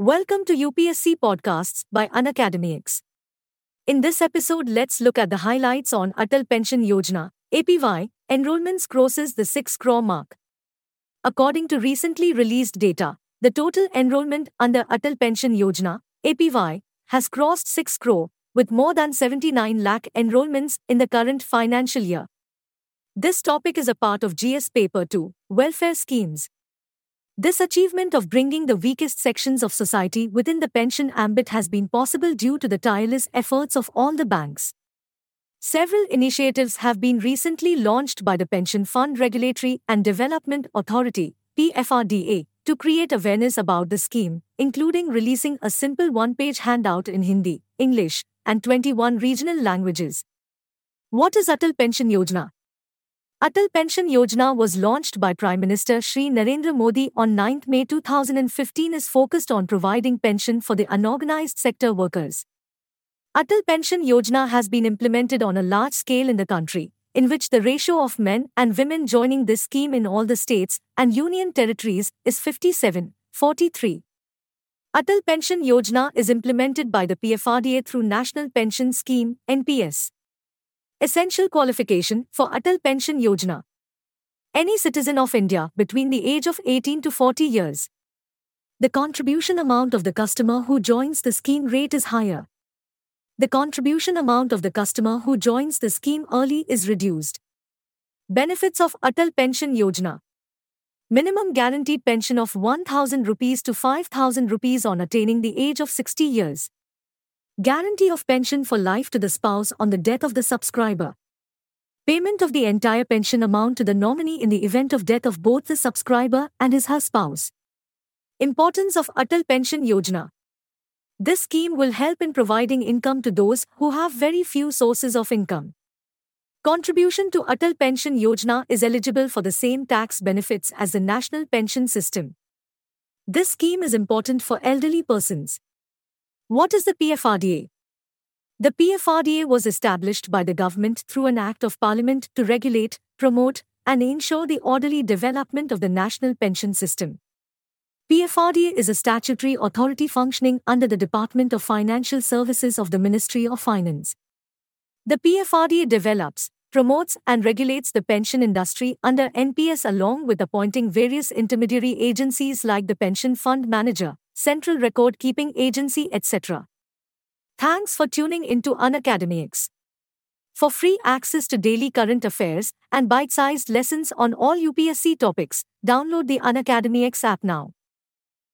Welcome to UPSC Podcasts by Unacademy X. In this episode, let's look at the highlights on Atal Pension Yojana, APY, enrollments crosses the 6 crore mark. According to recently released data, the total enrollment under Atal Pension Yojana, APY, has crossed 6 crore, with more than 79 lakh enrollments in the current financial year. This topic is a part of GS Paper 2, Welfare Schemes. This achievement of bringing the weakest sections of society within the pension ambit has been possible due to the tireless efforts of all the banks. Several initiatives have been recently launched by the Pension Fund Regulatory and Development Authority, PFRDA, to create awareness about the scheme, including releasing a simple one page handout in Hindi, English, and 21 regional languages. What is Atal Pension Yojana? Atal Pension Yojana was launched by Prime Minister Shri Narendra Modi on 9 May 2015 is focused on providing pension for the unorganized sector workers. Atal Pension Yojana has been implemented on a large scale in the country, in which the ratio of men and women joining this scheme in all the states and union territories is 57 43. Atal Pension Yojana is implemented by the PFRDA through National Pension Scheme NPS. Essential qualification for Atal Pension Yojana. Any citizen of India between the age of 18 to 40 years. The contribution amount of the customer who joins the scheme rate is higher. The contribution amount of the customer who joins the scheme early is reduced. Benefits of Atal Pension Yojana. Minimum guaranteed pension of 1000 rupees to 5000 rupees on attaining the age of 60 years. Guarantee of pension for life to the spouse on the death of the subscriber. Payment of the entire pension amount to the nominee in the event of death of both the subscriber and his her spouse. Importance of Atal Pension Yojana. This scheme will help in providing income to those who have very few sources of income. Contribution to Atal Pension Yojana is eligible for the same tax benefits as the national pension system. This scheme is important for elderly persons. What is the PFRDA? The PFRDA was established by the government through an Act of Parliament to regulate, promote, and ensure the orderly development of the national pension system. PFRDA is a statutory authority functioning under the Department of Financial Services of the Ministry of Finance. The PFRDA develops, promotes, and regulates the pension industry under NPS along with appointing various intermediary agencies like the Pension Fund Manager, Central Record Keeping Agency, etc. Thanks for tuning into Unacademy X. For free access to daily current affairs and bite sized lessons on all UPSC topics, download the Unacademy X app now.